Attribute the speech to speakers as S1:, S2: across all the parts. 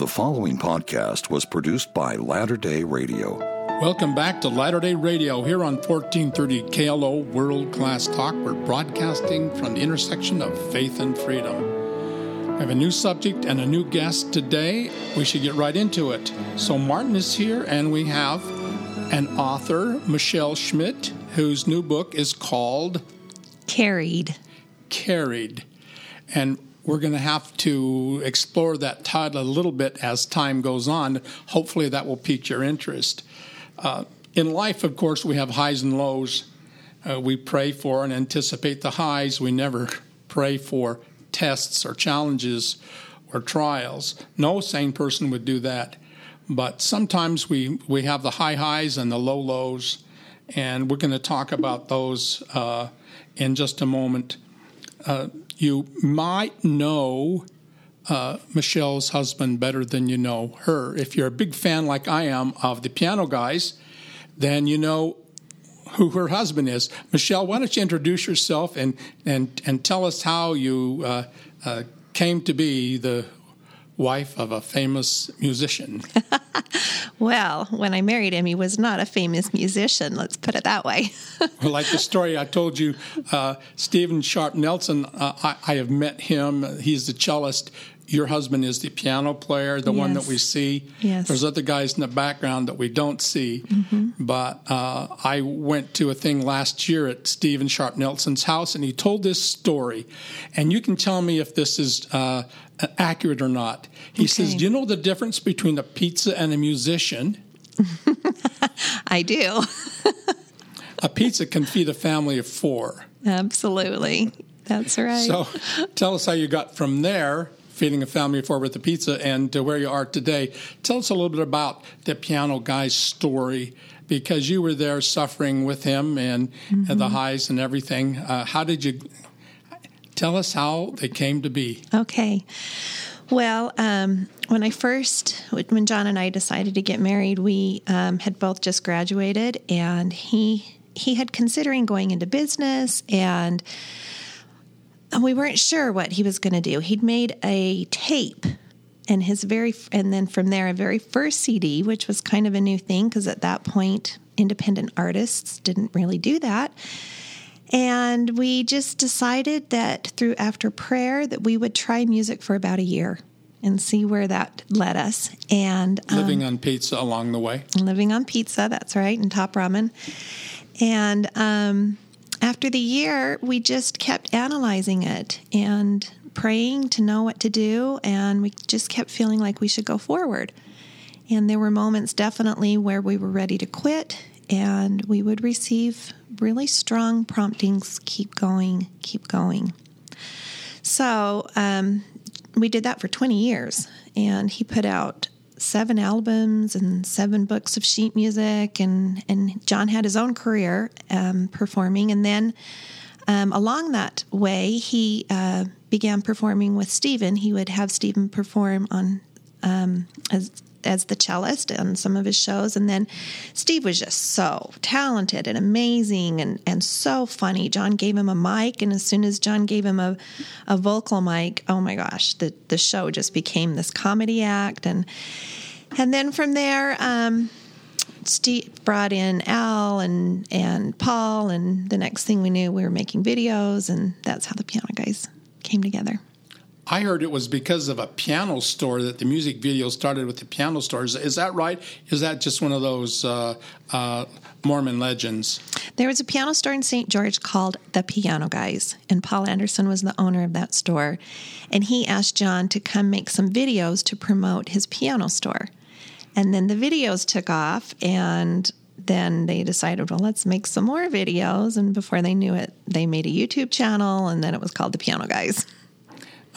S1: The following podcast was produced by Latter day Radio.
S2: Welcome back to Latter day Radio here on 1430 KLO World Class Talk. We're broadcasting from the intersection of faith and freedom. We have a new subject and a new guest today. We should get right into it. So, Martin is here, and we have an author, Michelle Schmidt, whose new book is called
S3: Carried.
S2: Carried. And we're going to have to explore that title a little bit as time goes on. Hopefully, that will pique your interest. Uh, in life, of course, we have highs and lows. Uh, we pray for and anticipate the highs. We never pray for tests or challenges or trials. No sane person would do that. But sometimes we, we have the high highs and the low lows, and we're going to talk about those uh, in just a moment. Uh, you might know uh, Michelle's husband better than you know her. If you're a big fan, like I am, of the piano guys, then you know who her husband is. Michelle, why don't you introduce yourself and and and tell us how you uh, uh, came to be the wife of a famous musician.
S3: well, when I married him, he was not a famous musician. Let's put it that way.
S2: well, like the story I told you, uh, Steven Sharp Nelson, uh, I, I, have met him. He's the cellist your husband is the piano player, the yes. one that we see.
S3: Yes.
S2: There's other guys in the background that we don't see. Mm-hmm. But uh, I went to a thing last year at Steven Sharp Nelson's house, and he told this story. And you can tell me if this is uh, accurate or not. He okay. says, Do you know the difference between a pizza and a musician?
S3: I do.
S2: a pizza can feed a family of four.
S3: Absolutely. That's right.
S2: So tell us how you got from there feeding a family of four with a pizza and to where you are today. Tell us a little bit about the piano guy's story because you were there suffering with him and, mm-hmm. and the highs and everything. Uh, how did you tell us how they came to be?
S3: Okay. Well, um, when I first, when Jon and I decided to get married, we um, had both just graduated, and he he had considering going into business and we weren't sure what he was going to do. He'd made a tape and his very and then from there a very first CD, which was kind of a new thing because at that point independent artists didn't really do that. And we just decided that through after prayer that we would try music for about a year and see where that led us. And
S2: um, living on pizza along the way.
S3: Living on pizza, that's right, and top ramen. And um, after the year, we just kept analyzing it and praying to know what to do, and we just kept feeling like we should go forward. And there were moments definitely where we were ready to quit, and we would receive really strong promptings keep going, keep going. So um, we did that for 20 years, and he put out seven albums and seven books of sheet music, and and Jon had his own career um, performing, and then um, along that way he uh, began performing with Steven. He would have Steven perform on um, as as the cellist on some of his shows. And then Steve was just so talented and amazing and, and so funny. Jon gave him a mic, and as soon as Jon gave him a, a vocal mic, oh my gosh, the, the show just became this comedy act. And, and then from there, um, Steve brought in Al and, and Paul, and the next thing we knew, we were making videos, and that's how the Piano Guys came together.
S2: I heard it was because of a piano store that the music video started with the piano stores. Is that right? Is that just one of those uh, uh, Mormon legends?
S3: There was a piano store in St. George called The Piano Guys, and Paul Anderson was the owner of that store. And he asked Jon to come make some videos to promote his piano store. And then the videos took off, and then they decided, well, let's make some more videos. And before they knew it, they made a YouTube channel, and then it was called The Piano Guys.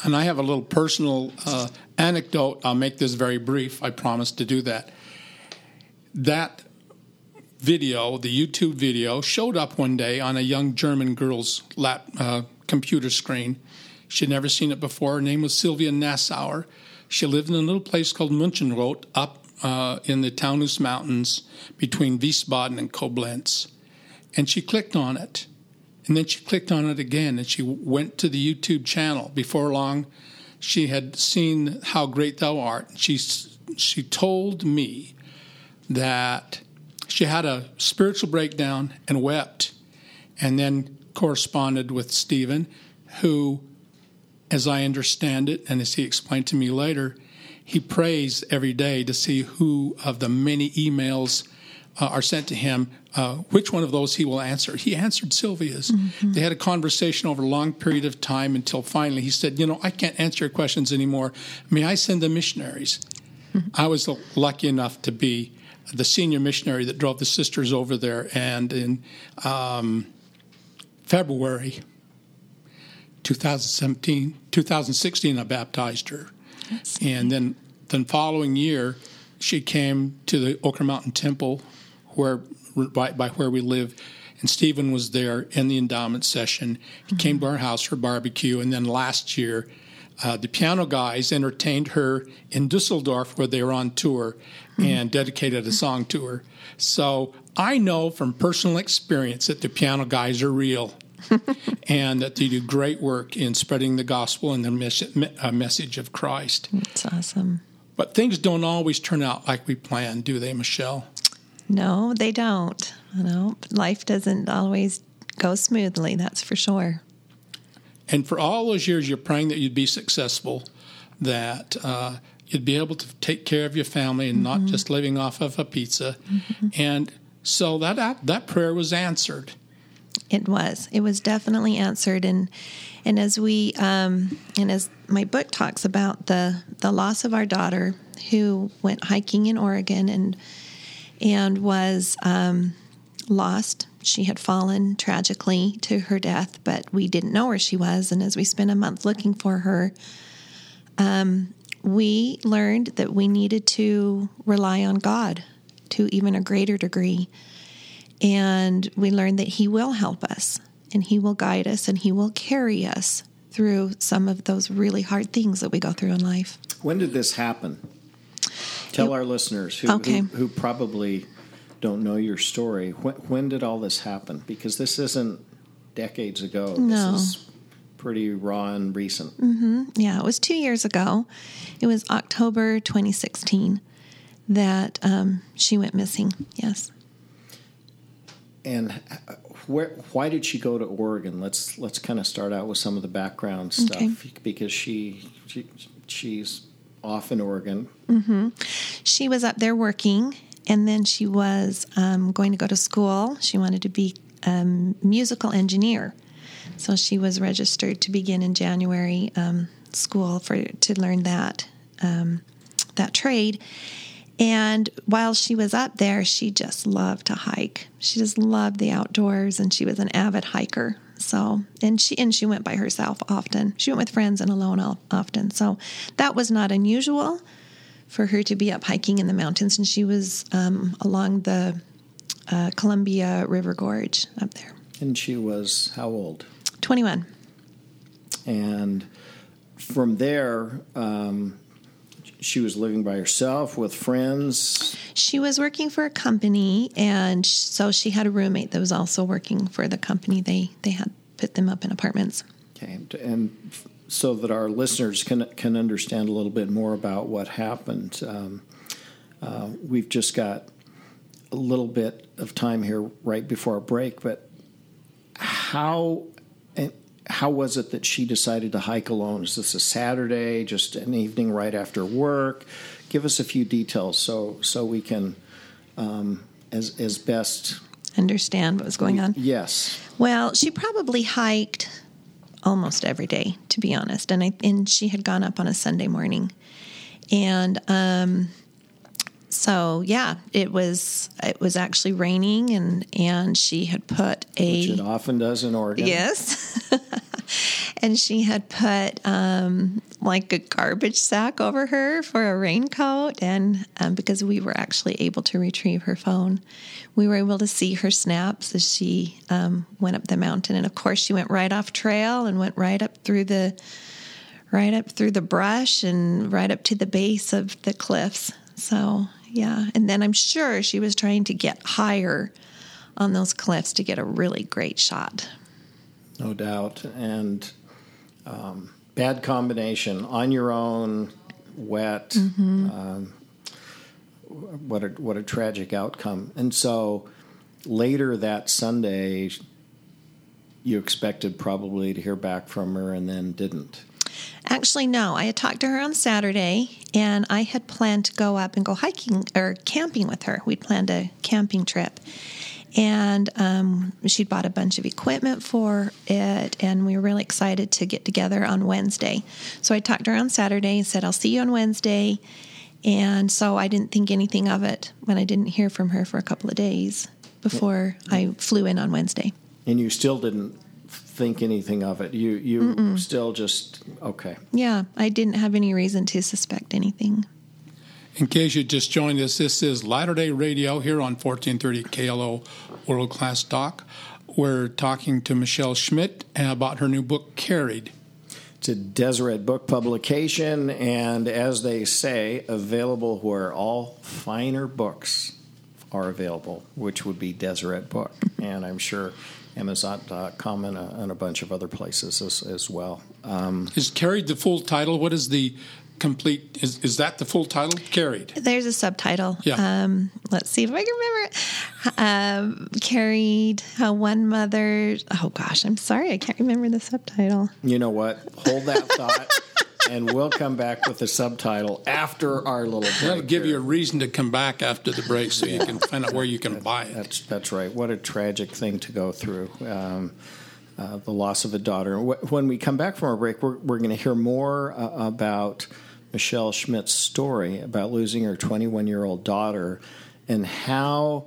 S2: And I have a little personal uh, anecdote. I'll make this very brief. I promise to do that. That video, the YouTube video, showed up one day on a young German girl's lap uh, computer screen. She'd never seen it before. Her name was Sylvia Nassauer. She lived in a little place called Munchenroth up uh, in the Taunus Mountains between Wiesbaden and Koblenz. And she clicked on it and then she clicked on it again and she went to the YouTube channel. Before long, she had seen how great thou art. She she told me that she had a spiritual breakdown and wept, and then corresponded with Steven, who, as I understand it, and as he explained to me later, he prays every day to see who of the many emails uh, are sent to him, uh, which one of those he will answer. He answered Sylvia's. Mm-hmm. They had a conversation over a long period of time until finally he said, You know, I can't answer your questions anymore. May I send the missionaries? Mm-hmm. I was lucky enough to be the senior missionary that drove the sisters over there, and in um, February 2017, 2016, I baptized her. And then, then following year, she came to the Oquirrh Mountain Temple where by, by where we live. And Steven was there in the endowment session. He mm-hmm. came to our house for barbecue. And then last year, uh, the piano guys entertained her in Dusseldorf where they were on tour mm-hmm. and dedicated a song to her. So I know from personal experience that the piano guys are real. and that they do great work in spreading the gospel and the mes- uh, message of Christ.
S3: That's awesome.
S2: But things don't always turn out like we plan, do they, Michelle?
S3: No, they don't. You know, life doesn't always go smoothly, that's for sure.
S2: And for all those years, you're praying that you'd be successful, that uh, you'd be able to take care of your family and mm-hmm. not just living off of a pizza. Mm-hmm. And so that that prayer was answered.
S3: It was. It was definitely answered. And and as we um, and as my book talks about the the loss of our daughter who went hiking in Oregon and and was um, lost. She had fallen tragically to her death, but we didn't know where she was. And as we spent a month looking for her, um, we learned that we needed to rely on God to even a greater degree. And we learned that He will help us and He will guide us and He will carry us through some of those really hard things that we go through in life.
S4: When did this happen? Tell it, our listeners who, okay. who, who, probably don't know your story. When, when, did all this happen? Because this isn't decades ago.
S3: No.
S4: This is pretty raw and recent.
S3: Mm-hmm. Yeah, it was two years ago. It was October 2016 that um, she went missing. Yes.
S4: And where, why did she go to Oregon? Let's let's kind of start out with some of the background stuff okay. because she, she she's off in Oregon.
S3: Mm-hmm. She was up there working, and then she was um, going to go to school. She wanted to be a musical engineer, so she was registered to begin in January um, school for to learn that um, that trade. And while she was up there, she just loved to hike. She just loved the outdoors, and she was an avid hiker. So, and she and she went by herself often. She went with friends and alone often. So, that was not unusual for her to be up hiking in the mountains. And she was um, along the uh, Columbia River Gorge up there.
S4: And she was how old?
S3: Twenty-one.
S4: And from there, um, she was living by herself with friends.
S3: She was working for a company, and so she had a roommate that was also working for the company. They they had put them up in apartments.
S4: Okay, and so that our listeners can can understand a little bit more about what happened. Um, uh, we've just got a little bit of time here right before our break, but how how was it that she decided to hike alone? Is this a Saturday, just an evening right after work? Give us a few details so so we can, um, as as best
S3: understand what was going on.
S4: Yes.
S3: Well, she probably hiked almost every day, to be honest, and I and she had gone up on a Sunday morning, and um, so yeah, it was it was actually raining and and she had put
S4: a Which it often does in Oregon.
S3: Yes. and she had put um, like a garbage sack over her for a raincoat and um, because we were actually able to retrieve her phone we were able to see her snaps as she um, went up the mountain and of course she went right off trail and went right up through the right up through the brush and right up to the base of the cliffs so yeah. And then I'm sure she was trying to get higher on those cliffs to get a really great shot.
S4: No doubt. And um, bad combination on your own, wet. Um, what a what a tragic outcome. And so later that Sunday, you expected probably to hear back from her, and then didn't.
S3: Actually, no. I had talked to her on Saturday, and I had planned to go up and go hiking or camping with her. We'd planned a camping trip. And um, she'd bought a bunch of equipment for it, and we were really excited to get together on Wednesday. So I talked to her on Saturday and said, I'll see you on Wednesday. And so I didn't think anything of it when I didn't hear from her for a couple of days before I flew in on Wednesday.
S4: And you still didn't think anything of it. You you still just okay.
S3: Yeah, I didn't have any reason to suspect anything.
S2: In case you just joined us, this is Latter day Radio here on 1430 KLO World Class Talk. We're talking to Michelle Schmidt about her new book, Carried.
S4: It's a Deseret book publication, and as they say, available where all finer books are available, which would be Deseret Book, and I'm sure Amazon.com and a, and a bunch of other places as, as well. Um,
S2: Is Carried the full title? What is the complete? Is, is that the full title? Carried.
S3: There's a subtitle.
S2: Yeah.
S3: Um, let's see if I can remember. Um, carried how one mother. Oh gosh, I'm sorry, I can't remember the subtitle.
S4: you know what? Hold that thought, and we'll come back with the subtitle after our little break.
S2: That'll give
S4: here.
S2: you a reason to come back after the break so you can find out where you can buy it.
S4: That's that's right. What a tragic thing to go through. Um, uh, the loss of a daughter. When we come back from our break, we're, we're going to hear more uh, about Michelle Schmidt's story about losing her 21 year old daughter and how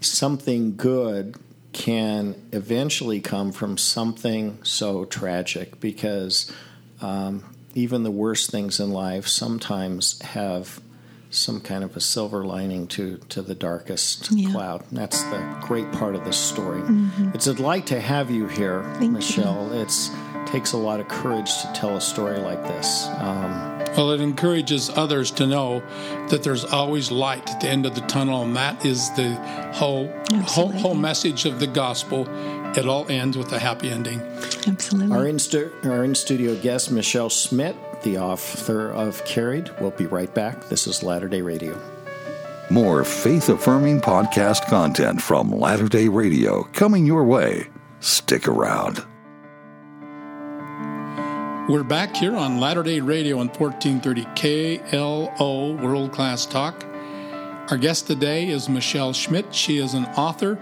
S4: something good can eventually come from something so tragic because um, even the worst things in life sometimes have some kind of a silver lining to, to the darkest
S3: Yeah.
S4: cloud. That's the great part of this story. It's a delight to have you here,
S3: Thank.
S4: Michelle. It takes a lot of courage to tell a story like this. Um,
S2: Well, it encourages others to know that there's always light at the end of the tunnel, and that is the whole whole, whole message of the gospel. It all ends with a happy ending.
S3: Absolutely.
S4: Our in, stu- our in studio guest, Michelle Schmidt, the author of Carried. We'll be right back. This is Latter day Radio.
S1: More faith affirming podcast content from Latter day Radio coming your way. Stick around.
S2: We're back here on Latter day Radio on 1430 KLO World Class Talk. Our guest today is Michelle Schmidt. She is an author,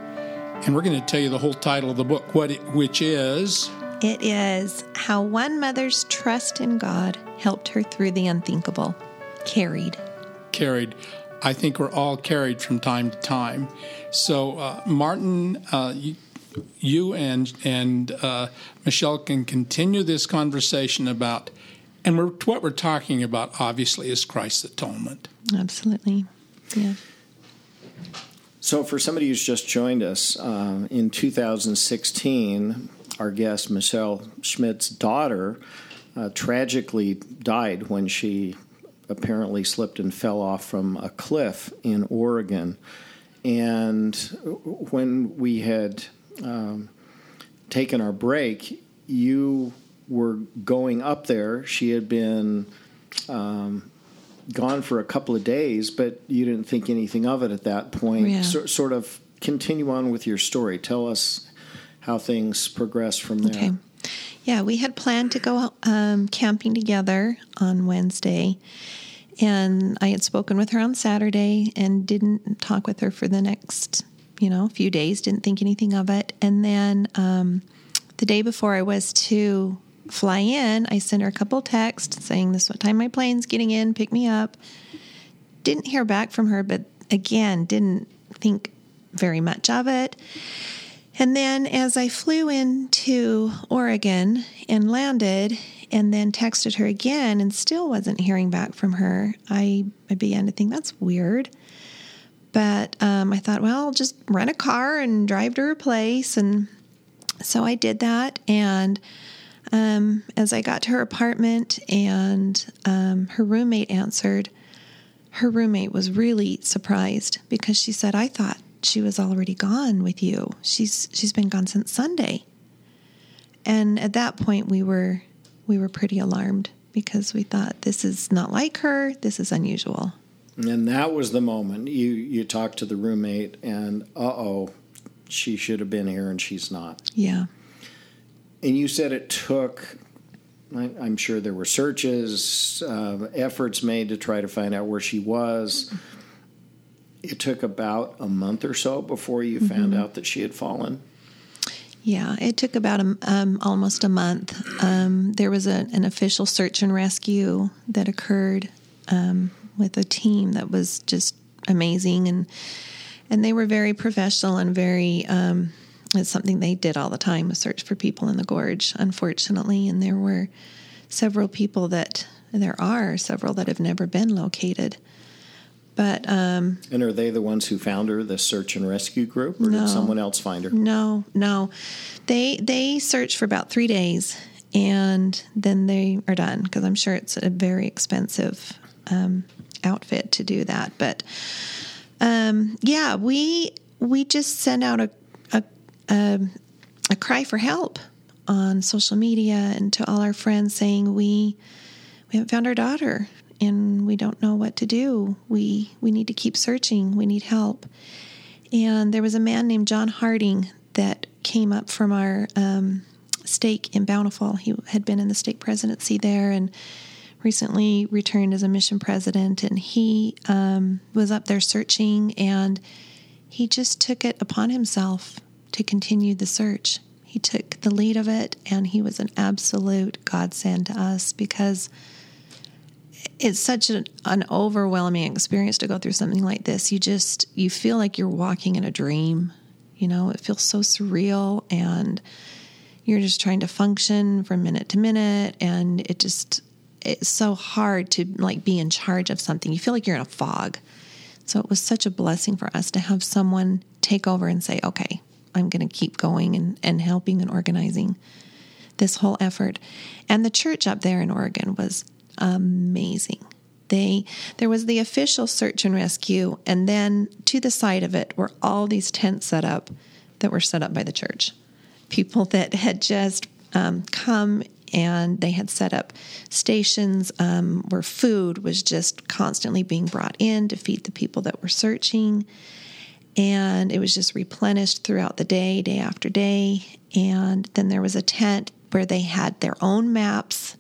S2: and we're going to tell you the whole title of the book, what it, which is
S3: It is How One Mother's Trust in God Helped Her Through the Unthinkable. Carried.
S2: carried. I think we're all carried from time to time. So, uh, Martin, uh, you, you and and uh, Michelle can continue this conversation about, and we're, what we're talking about, obviously, is Christ's atonement.
S3: Absolutely. Yeah.
S4: So, for somebody who's just joined us, um, in 2016, our guest, Michelle Schmidt's daughter, uh, tragically died when she apparently slipped and fell off from a cliff in Oregon. And when we had um, taken our break, you were going up there. She had been um, gone for a couple of days, but you didn't think anything of it at that point.
S3: Yeah.
S4: So, sort of continue on with your story. Tell us how things progressed from there.
S3: Okay. Yeah, we had planned to go um, camping together on Wednesday. And I had spoken with her on Saturday and didn't talk with her for the next, you know, a few days, didn't think anything of it. And then um, the day before I was to fly in, I sent her a couple texts saying, This is what time my plane's getting in, pick me up. Didn't hear back from her, but again, didn't think very much of it. And then as I flew into Oregon and landed and then texted her again and still wasn't hearing back from her, I, I began to think that's weird. But um, I thought, well, I'll just rent a car and drive to her place. And so I did that. And um, as I got to her apartment and um, her roommate answered, her roommate was really surprised because she said, I thought she was already gone with you. She's she's been gone since Sunday. And at that point we were we were pretty alarmed because we thought this is not like her, this is unusual.
S4: And that was the moment you you talked to the roommate, and uh oh, she should have been here and she's not.
S3: Yeah.
S4: And you said it took. I- I'm sure there were searches, uh, efforts made to try to find out where she was. It took about a month or so before you found out that she had fallen.
S3: Yeah, it took about a, um, almost a month. Um, there was a, an official search and rescue that occurred um, with a team that was just amazing, and and they were very professional and very. Um, it's something they did all the time: was search for people in the gorge. Unfortunately, and there were several people that there are several that have never been located. But um,
S4: And are they the ones who found her, the search and rescue group, or
S3: No.
S4: did someone else find her?
S3: No, no. They they search for about three days and then they are done because I'm sure it's a very expensive um, outfit to do that. But um, yeah, we we just sent out a a, a a cry for help on social media and to all our friends saying we we haven't found our daughter and we don't know what to do. We we need to keep searching. We need help. And there was a man named John Harding that came up from our um, stake in Bountiful. He had been in the stake presidency there and recently returned as a mission president. And he um, was up there searching and he just took it upon himself to continue the search. He took the lead of it and he was an absolute godsend to us because it's such an, an overwhelming experience to go through something like this. You just you feel like you're walking in a dream. You know, it feels so surreal and you're just trying to function from minute to minute and it just it's so hard to like be in charge of something. You feel like you're in a fog. So it was such a blessing for us to have someone take over and say, "Okay, I'm going to keep going and and helping and organizing this whole effort." And the church up there in Oregon was amazing. They there was the official search and rescue, and then to the side of it were all these tents set up that were set up by the church. People that had just um, come and they had set up stations um, where food was just constantly being brought in to feed the people that were searching. And it was just replenished throughout the day, day after day. And then there was a tent where they had their own maps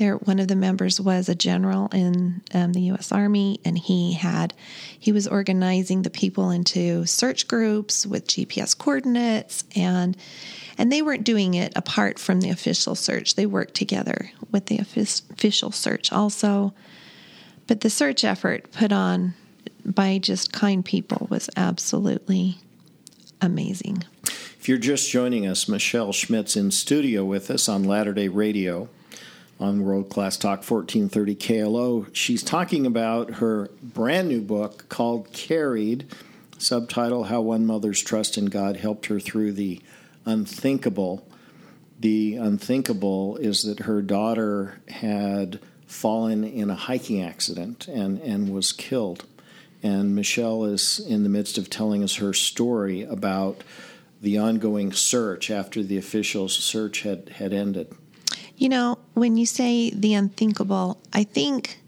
S3: there one of the members was a general in um, the U.S. Army, and he had he was organizing the people into search groups with GPS coordinates, and and they weren't doing it apart from the official search. They worked together with the official search also. But the search effort put on by just kind people was absolutely amazing.
S4: If you're just joining us, Michelle Schmidt's in studio with us on Latter day Radio on World Class Talk 1430 KLO. She's talking about her brand new book called Carried, subtitle How One Mother's Trust in God Helped Her Through the Unthinkable. The unthinkable is that her daughter had fallen in a hiking accident and, and was killed. And Michelle is in the midst of telling us her story about the ongoing search after the official search had, had ended.
S3: You know, when you say the unthinkable, I think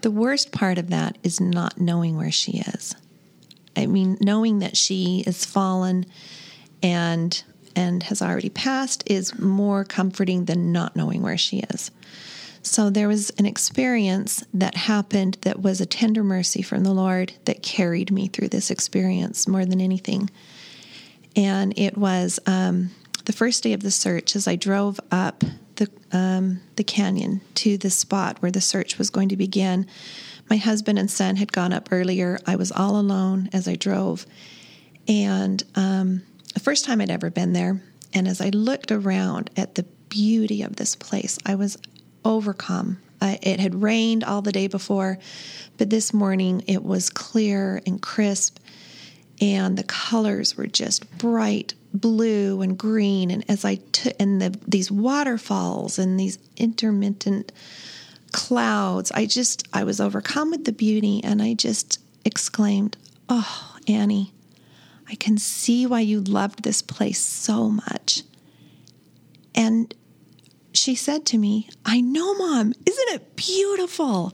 S3: the worst part of that is not knowing where she is. I mean, knowing that she is fallen and and has already passed is more comforting than not knowing where she is. So there was an experience that happened that was a tender mercy from the Lord that carried me through this experience more than anything. And it was um, the first day of the search as I drove up the um, the canyon to the spot where the search was going to begin. My husband and son had gone up earlier. I was all alone as I drove, and um, the first time I'd ever been there. And as I looked around at the beauty of this place, I was overcome. I, it had rained all the day before, but this morning it was clear and crisp, and the colors were just bright blue and green. And as I took, and the, these waterfalls and these intermittent clouds, I just, I was overcome with the beauty, and I just exclaimed, "Oh, Annie, I can see why you loved this place so much." And she said to me, I know, Mom, isn't it beautiful?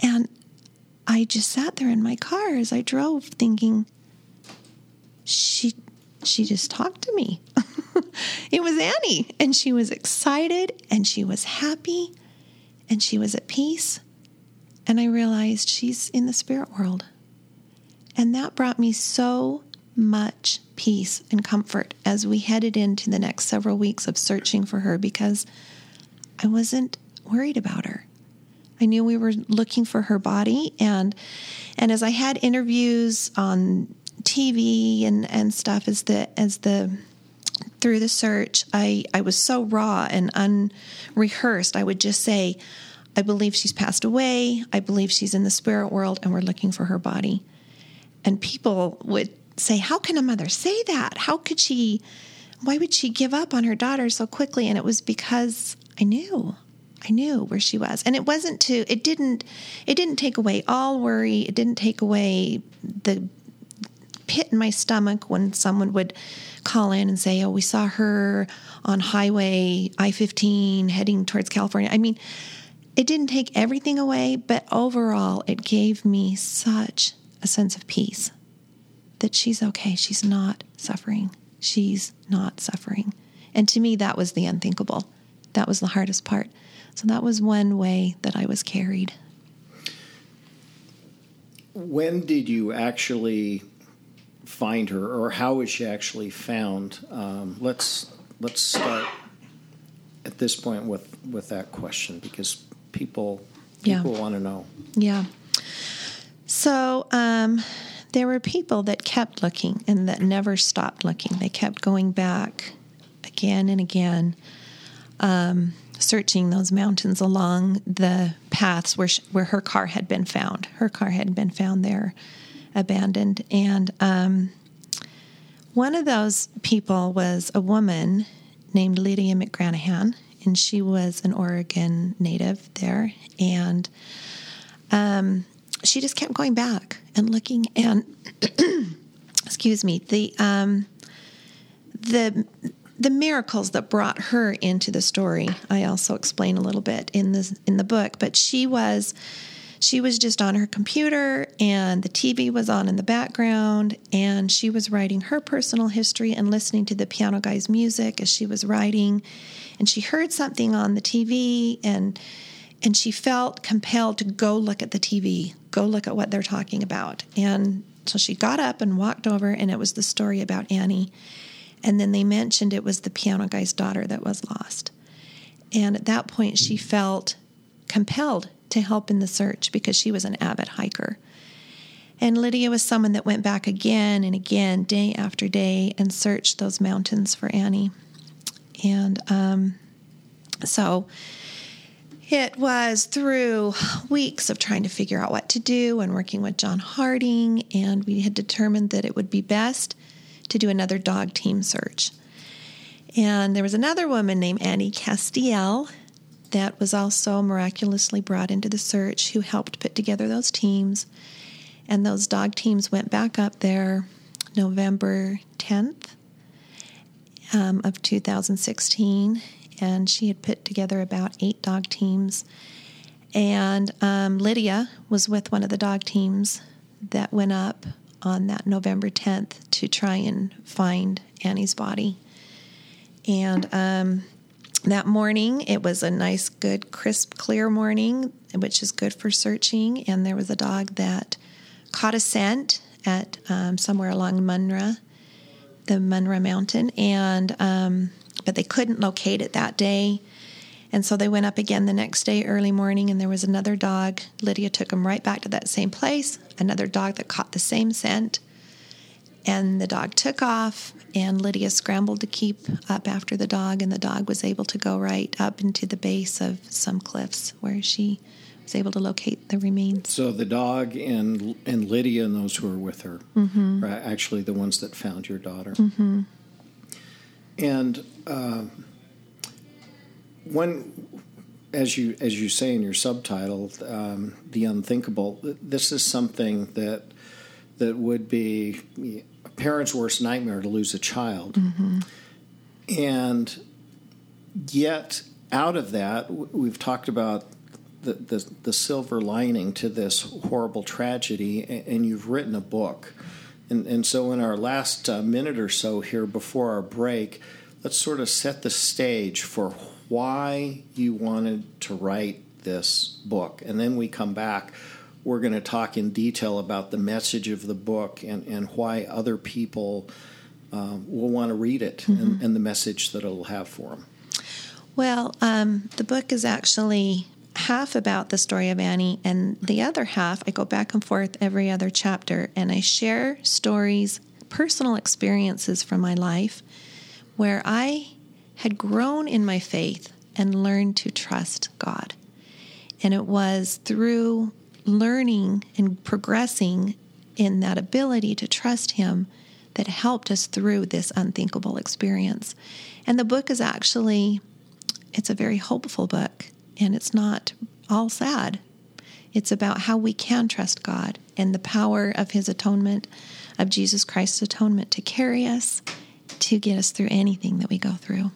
S3: And I just sat there in my car as I drove thinking, she she just talked to me. it was Annie, and she was excited and she was happy and she was at peace. And I realized she's in the spirit world. And that brought me so much peace and comfort as we headed into the next several weeks of searching for her because I wasn't worried about her. I knew we were looking for her body and and as I had interviews on TV and, and stuff as the as the through the search, I, I was so raw and unrehearsed. I would just say, I believe she's passed away. I believe she's in the spirit world and we're looking for her body. And people would say, How can a mother say that? How could she, why would she give up on her daughter so quickly? And it was because I knew. I knew where she was. And it wasn't to it didn't it didn't take away all worry. It didn't take away the pit in my stomach when someone would call in and say, "Oh, we saw her on Highway I-15 heading towards California." I mean, it didn't take everything away, but overall, it gave me such a sense of peace that she's okay. She's not suffering. She's not suffering. And to me, that was the unthinkable. That was the hardest part. So that was one way that I was carried.
S4: When did you actually find her, or how was she actually found? Um, let's let's start at this point with with that question because people people yeah. want to know.
S3: Yeah. So um, there were people that kept looking and that never stopped looking. They kept going back again and again. Um, searching those mountains along the paths where she, where her car had been found. Her car had been found there, abandoned, and um, one of those people was a woman named Lydia McGranahan, and she was an Oregon native there, and um, she just kept going back and looking and excuse me the um, the the miracles that brought her into the story I also explain a little bit in this in the book but she was she was just on her computer and the TV was on in the background and she was writing her personal history and listening to the piano guy's music as she was writing. And she heard something on the TV and and she felt compelled to go look at the TV, go look at what they're talking about. And so she got up and walked over and it was the story about Annie and then they mentioned it was the piano guy's daughter that was lost. And at that point, she felt compelled to help in the search because she was an avid hiker. And Lydia was someone that went back again and again, day after day, and searched those mountains for Annie. And um, so it was through weeks of trying to figure out what to do and working with John Harding, and we had determined that it would be best to do another dog team search. And there was another woman named Annie Castiel that was also miraculously brought into the search who helped put together those teams. And those dog teams went back up there November 10th um, of 2016. And she had put together about eight dog teams. And um, Lydia was with one of the dog teams that went up on that November 10th to try and find Annie's body. And um, that morning, it was a nice, good, crisp, clear morning, which is good for searching. And there was a dog that caught a scent at um, somewhere along Munra, the Munra Mountain, and um, but they couldn't locate it that day. And so they went up again the next day, early morning, and there was another dog. Lydia took him right back to that same place, another dog that caught the same scent. And the dog took off, and Lydia scrambled to keep up after the dog, and the dog was able to go right up into the base of some cliffs where she was able to locate the remains.
S4: So the dog and and Lydia and those who were with her mm-hmm. are actually the ones that found your daughter.
S3: Mm-hmm.
S4: And uh, when as you as you say in your subtitle, um, the unthinkable. This is something that that would be a parent's worst nightmare to lose a child,
S3: mm-hmm.
S4: and yet, out of that, we've talked about the, the, the silver lining to this horrible tragedy, and you've written a book. And, and so, in our last uh, minute or so here before our break, let's sort of set the stage for why you wanted to write this book. And then we come back. We're going to talk in detail about the message of the book and, and why other people uh, will want to read it mm-hmm. and, and, the message that it'll have for them.
S3: Well, um, the book is actually half about the story of Annie, and the other half, I go back and forth every other chapter and I share stories, personal experiences from my life where I had grown in my faith and learned to trust God. And it was through learning and progressing in that ability to trust Him that helped us through this unthinkable experience. And the book is actually it's a very hopeful book and it's not all sad. It's about how we can trust God and the power of His atonement, of Jesus Christ's atonement to carry us, to get us through anything that we go through.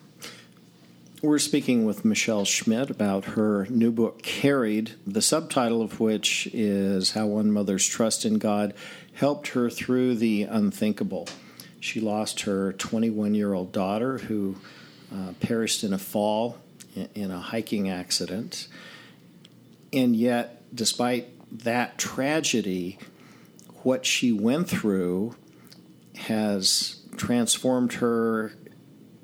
S4: We're speaking with Michelle Schmidt about her new book, Carried, the subtitle of which is How One Mother's Trust in God Helped Her Through the Unthinkable. She lost her 21 year old daughter who uh, perished in a fall in a hiking accident. And yet, despite that tragedy, what she went through has transformed her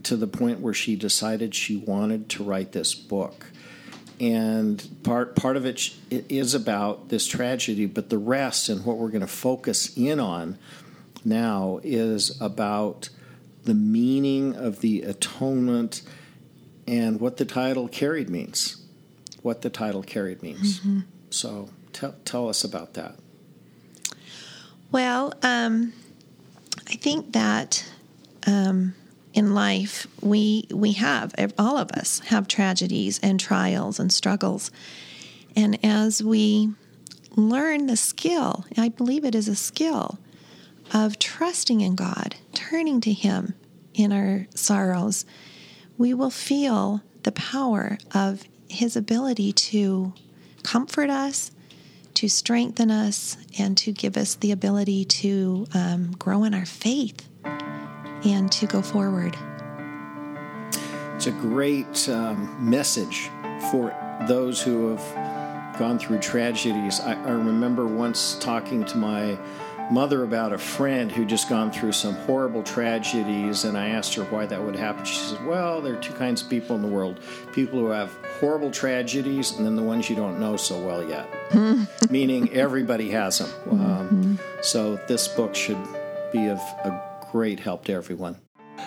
S4: to the point where she decided she wanted to write this book. And part part of it is about this tragedy, but the rest and what we're going to focus in on now is about the meaning of the atonement and what the title carried means. What the title carried means. Mm-hmm. So tell, tell us about that.
S3: Well, um, I think that um, in life we we have all of us have tragedies and trials and struggles, and as we learn the skill, I believe it is a skill of trusting in God, turning to Him in our sorrows we will feel the power of His ability to comfort us, to strengthen us, and to give us the ability to um, grow in our faith and to go forward.
S4: It's a great um, message for those who have gone through tragedies. I, I remember once talking to my mother about a friend who just gone through some horrible tragedies, and I asked her why that would happen. She said, Well, there are two kinds of people in the world people who have horrible tragedies, and then the ones you don't know so well yet, meaning everybody has them. Um, so this book should be of a great help to everyone.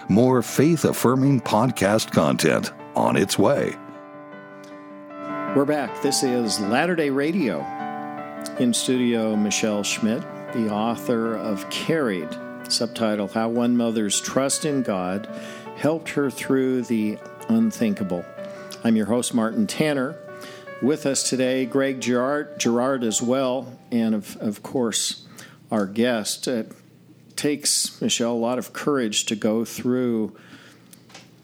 S1: More faith affirming podcast content on its way.
S4: We're back. This is Latter day Radio. In studio, Michelle Schmidt the author of Carried, subtitle How One Mother's Trust in God Helped Her Through the Unthinkable. I'm your host, Martin Tanner. With us today, Greg Gerard, Gerard as well, and of, of course, our guest. It takes, Michelle, a lot of courage to go through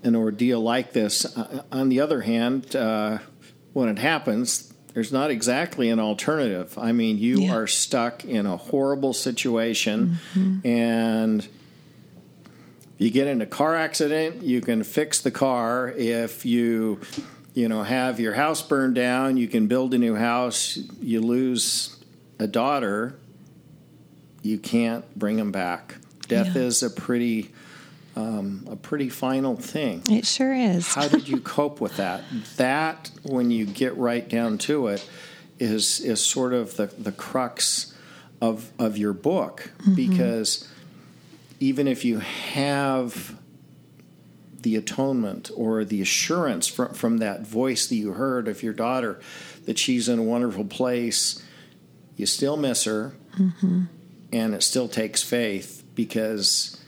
S4: an ordeal like this. Uh, on the other hand, uh, when it happens, there's not exactly an alternative. I mean, you yeah. are stuck in a horrible situation, mm-hmm. and you get in a car accident, you can fix the car. If you, you know, have your house burned down, you can build a new house. You lose a daughter, you can't bring them back. Death yeah. is a pretty um, a pretty final thing.
S3: It sure is.
S4: How did you cope with that? That, when you get right down to it, is is sort of the, the crux of of your book mm-hmm. because even if you have the atonement or the assurance from, from that voice that you heard of your daughter that she's in a wonderful place, you still miss her, mm-hmm. and it still takes faith because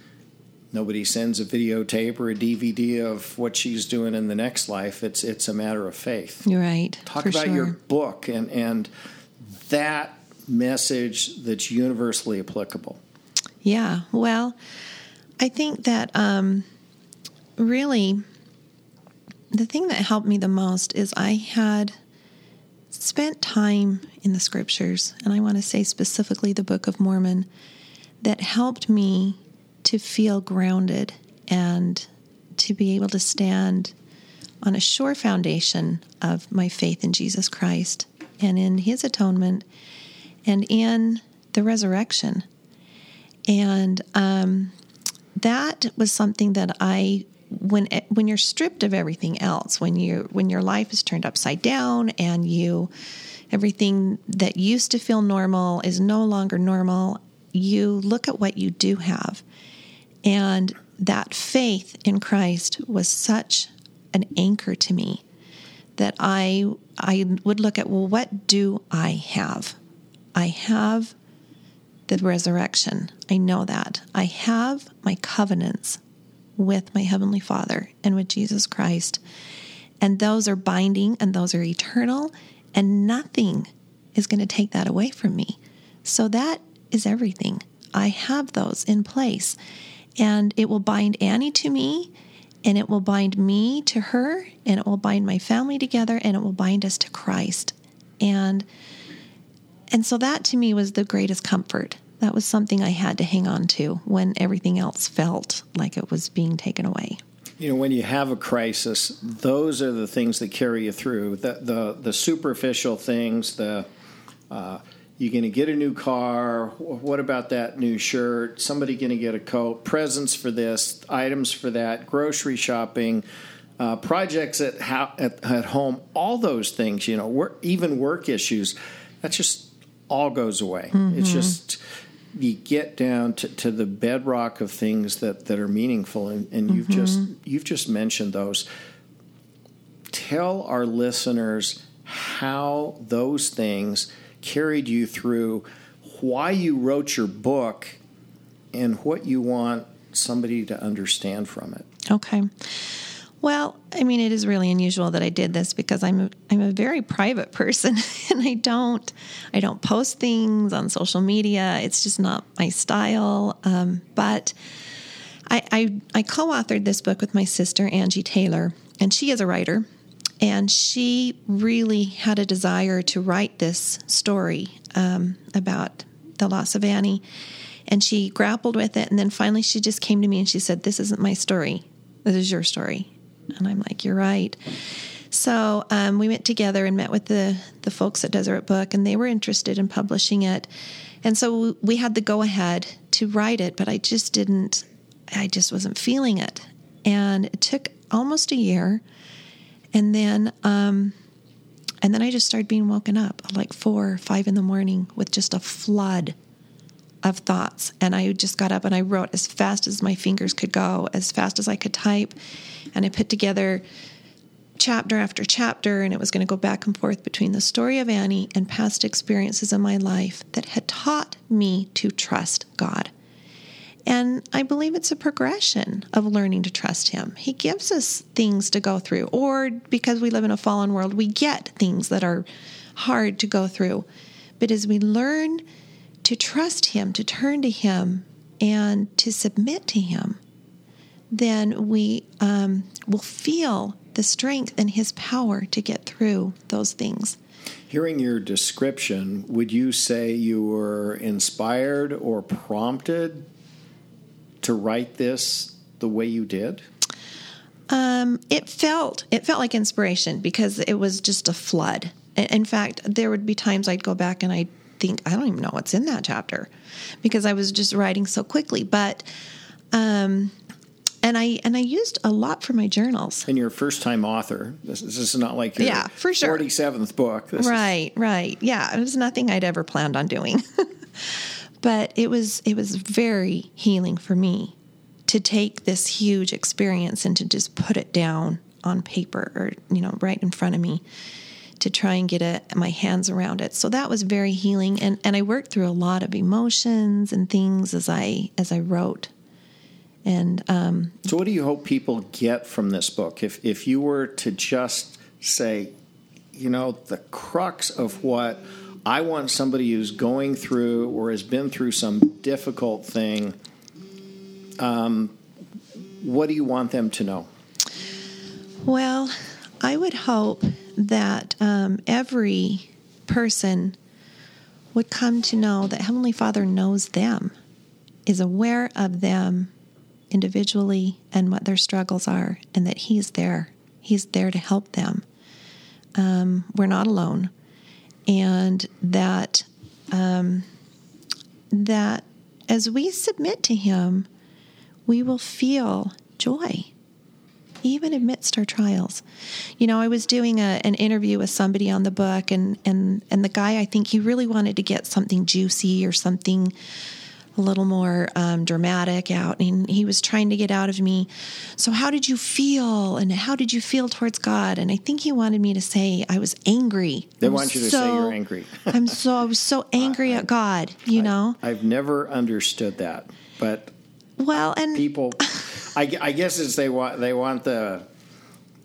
S4: Nobody sends a videotape or a DVD of what she's doing in the next life. It's it's a matter of faith.
S3: You're right.
S4: Talk about
S3: sure.
S4: your book and and that message that's universally applicable.
S3: Yeah. Well, I think that um, really the thing that helped me the most is I had spent time in the scriptures, and I want to say specifically the Book of Mormon, that helped me to feel grounded and to be able to stand on a sure foundation of my faith in Jesus Christ and in his atonement and in the resurrection. And um, that was something that I when when you're stripped of everything else, when you when your life is turned upside down and you everything that used to feel normal is no longer normal, you look at what you do have. And that faith in Christ was such an anchor to me that I I would look at well what do I have? I have the resurrection. I know that. I have my covenants with my Heavenly Father and with Jesus Christ. And those are binding and those are eternal, and nothing is going to take that away from me. So that is everything. I have those in place. And it will bind Annie to me, and it will bind me to her, and it will bind my family together, and it will bind us to Christ. And and so that to me was the greatest comfort that was something I had to hang on to when everything else felt like it was being taken away.
S4: You know, when you have a crisis, those are the things that carry you through. The the, the superficial things, the uh, you're going to get a new car. What about that new shirt? Somebody going to get a coat? Presents for this, items for that, grocery shopping, uh, projects at, at, at home. All those things, you know, work, even work issues. That just all goes away. Mm-hmm. It's just you get down to, to the bedrock of things that, that are meaningful and, and you've mm-hmm. just you've just mentioned those tell our listeners how those things carried you through why you wrote your book and what you want somebody to understand from it
S3: okay well, I mean, it is really unusual that I did this because I'm a, I'm a very private person, and I don't I don't post things on social media. It's just not my style. Um, but I, I, I co-authored this book with my sister Angie Taylor, and she is a writer, and she really had a desire to write this story um, about the loss of Annie. And she grappled with it, and then finally she just came to me and she said, "This isn't my story. This is your story." And I'm like, you're right. So um, we went together and met with the, the folks at Deseret Book, and they were interested in publishing it. And so we had the go ahead to write it, but I just didn't, I just wasn't feeling it. And it took almost a year. And then, um, and then I just started being woken up like four or five in the morning with just a flood of thoughts. And I just got up and I wrote as fast as my fingers could go, as fast as I could type. And I put together chapter after chapter, and it was going to go back and forth between the story of Annie and past experiences in my life that had taught me to trust God. And I believe it's a progression of learning to trust Him. He gives us things to go through, or because we live in a fallen world, we get things that are hard to go through. But as we learn to trust Him, to turn to Him, and to submit to Him, then we um, will feel the strength and His power to get through those things.
S4: Hearing your description, would you say you were inspired or prompted to write this the way you did?
S3: Um, it felt it felt like inspiration because it was just a flood. In fact, there would be times I'd go back and I'd think I don't even know what's in that chapter because I was just writing so quickly. But um, and I and I used a lot for my journals.
S4: And you're a first time author. This, this, is not like your
S3: yeah, for sure.
S4: 47th book.
S3: This right, is... right. Yeah, it was nothing I'd ever planned on doing. but it was it was very healing for me to take this huge experience and to just put it down on paper or you know right in front of me to try and get a, my hands around it. So that was very healing and and I worked through a lot of emotions and things as I as I wrote. And um,
S4: so, what do you hope people get from this book? If if you were to just say, you know, the crux of what I want somebody who's going through or has been through some difficult thing, um, what do you want them to know?
S3: Well, I would hope that um, every person would come to know that Heavenly Father knows them, is aware of them individually and what their struggles are, and that He's there. He's there to help them. Um, we're not alone, and that um, that as we submit to Him, we will feel joy even amidst our trials. You know, I was doing a, an interview with somebody on the book, and, and, and the guy, I think he really wanted to get something juicy or something a little more um, dramatic out. And he was trying to get out of me, so how did you feel? And how did you feel towards God? And I think he wanted me to say I was angry.
S4: They
S3: I'm
S4: want you to
S3: so,
S4: say you're angry.
S3: I'm so, I was so angry at God, you know?
S4: I've never understood that, but
S3: Well, and
S4: people, I, I guess it's they want they want the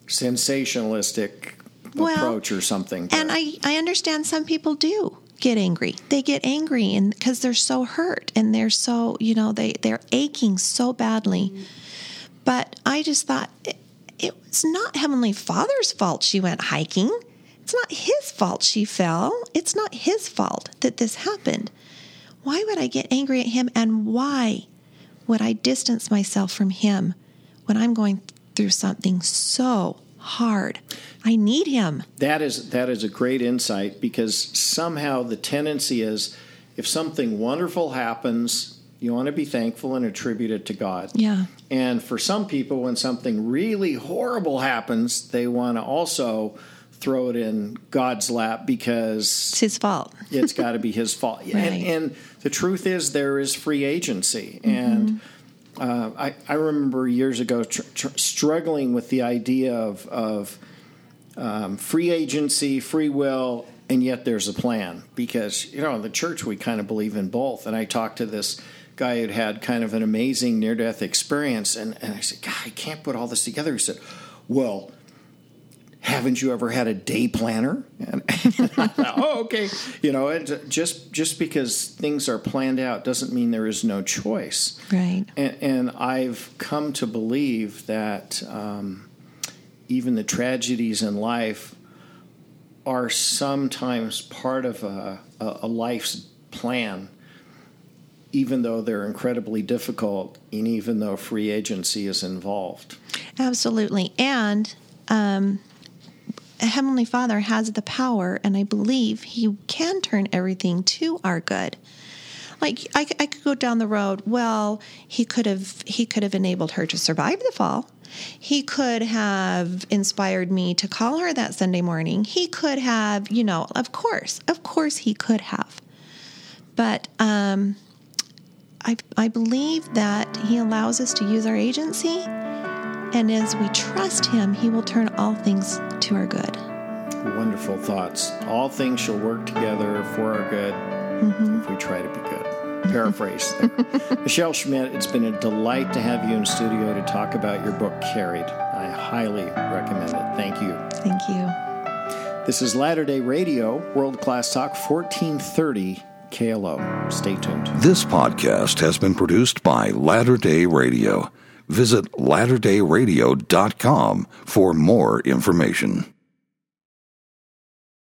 S4: sensationalistic
S3: Well,
S4: approach or something.
S3: And I, I understand some people do get angry. They get angry and because they're so hurt and they're so, you know, they, they're aching so badly. But I just thought it, it was not Heavenly Father's fault she went hiking. It's not his fault she fell. It's not his fault that this happened. Why would I get angry at him and why would I distance myself from him when I'm going through something so hard? I need him.
S4: That is that is a great insight because somehow the tendency is if something wonderful happens, you want to be thankful and attribute it to God.
S3: Yeah.
S4: And for some people, when something really horrible happens, they want to also throw it in God's lap because
S3: It's his fault.
S4: it's got to be his fault.
S3: Right.
S4: And, and the truth is, there is free agency. Mm-hmm. And uh, I, I remember years ago tr- tr- struggling with the idea of, of um, free agency, free will, and yet there's a plan. Because, you know, in the church, we kind of believe in both. And I talked to this guy who'd had kind of an amazing near death experience. And, and I said, God, I can't put all this together. He said, Well, haven't you ever had a day planner? And, I thought, oh, okay. You know, it, just just because things are planned out doesn't mean there is no choice.
S3: Right.
S4: And, and I've come to believe that um, even the tragedies in life are sometimes part of a, a, a life's plan, even though they're incredibly difficult, and even though free agency is involved.
S3: Absolutely. And um, Heavenly Father has the power, and I believe He can turn everything to our good. Like I, I could go down the road. Well, he could have he could have enabled her to survive the fall. He could have inspired me to call her that Sunday morning. He could have, you know, of course, of course, he could have. But um, I, I believe that he allows us to use our agency and as we trust Him, He will turn all things to our good.
S4: Wonderful thoughts. All things shall work together for our good mm-hmm. if we try to be good. Paraphrase there. Michelle Schmidt, it's been a delight to have you in studio to talk about your book, Carried. I highly recommend it. Thank you.
S3: Thank you.
S4: This is Latter day Radio, World Class Talk, 1430 KLO. Stay tuned.
S1: This podcast has been produced by Latter Day Radio. Visit latterday.radio.com for more information.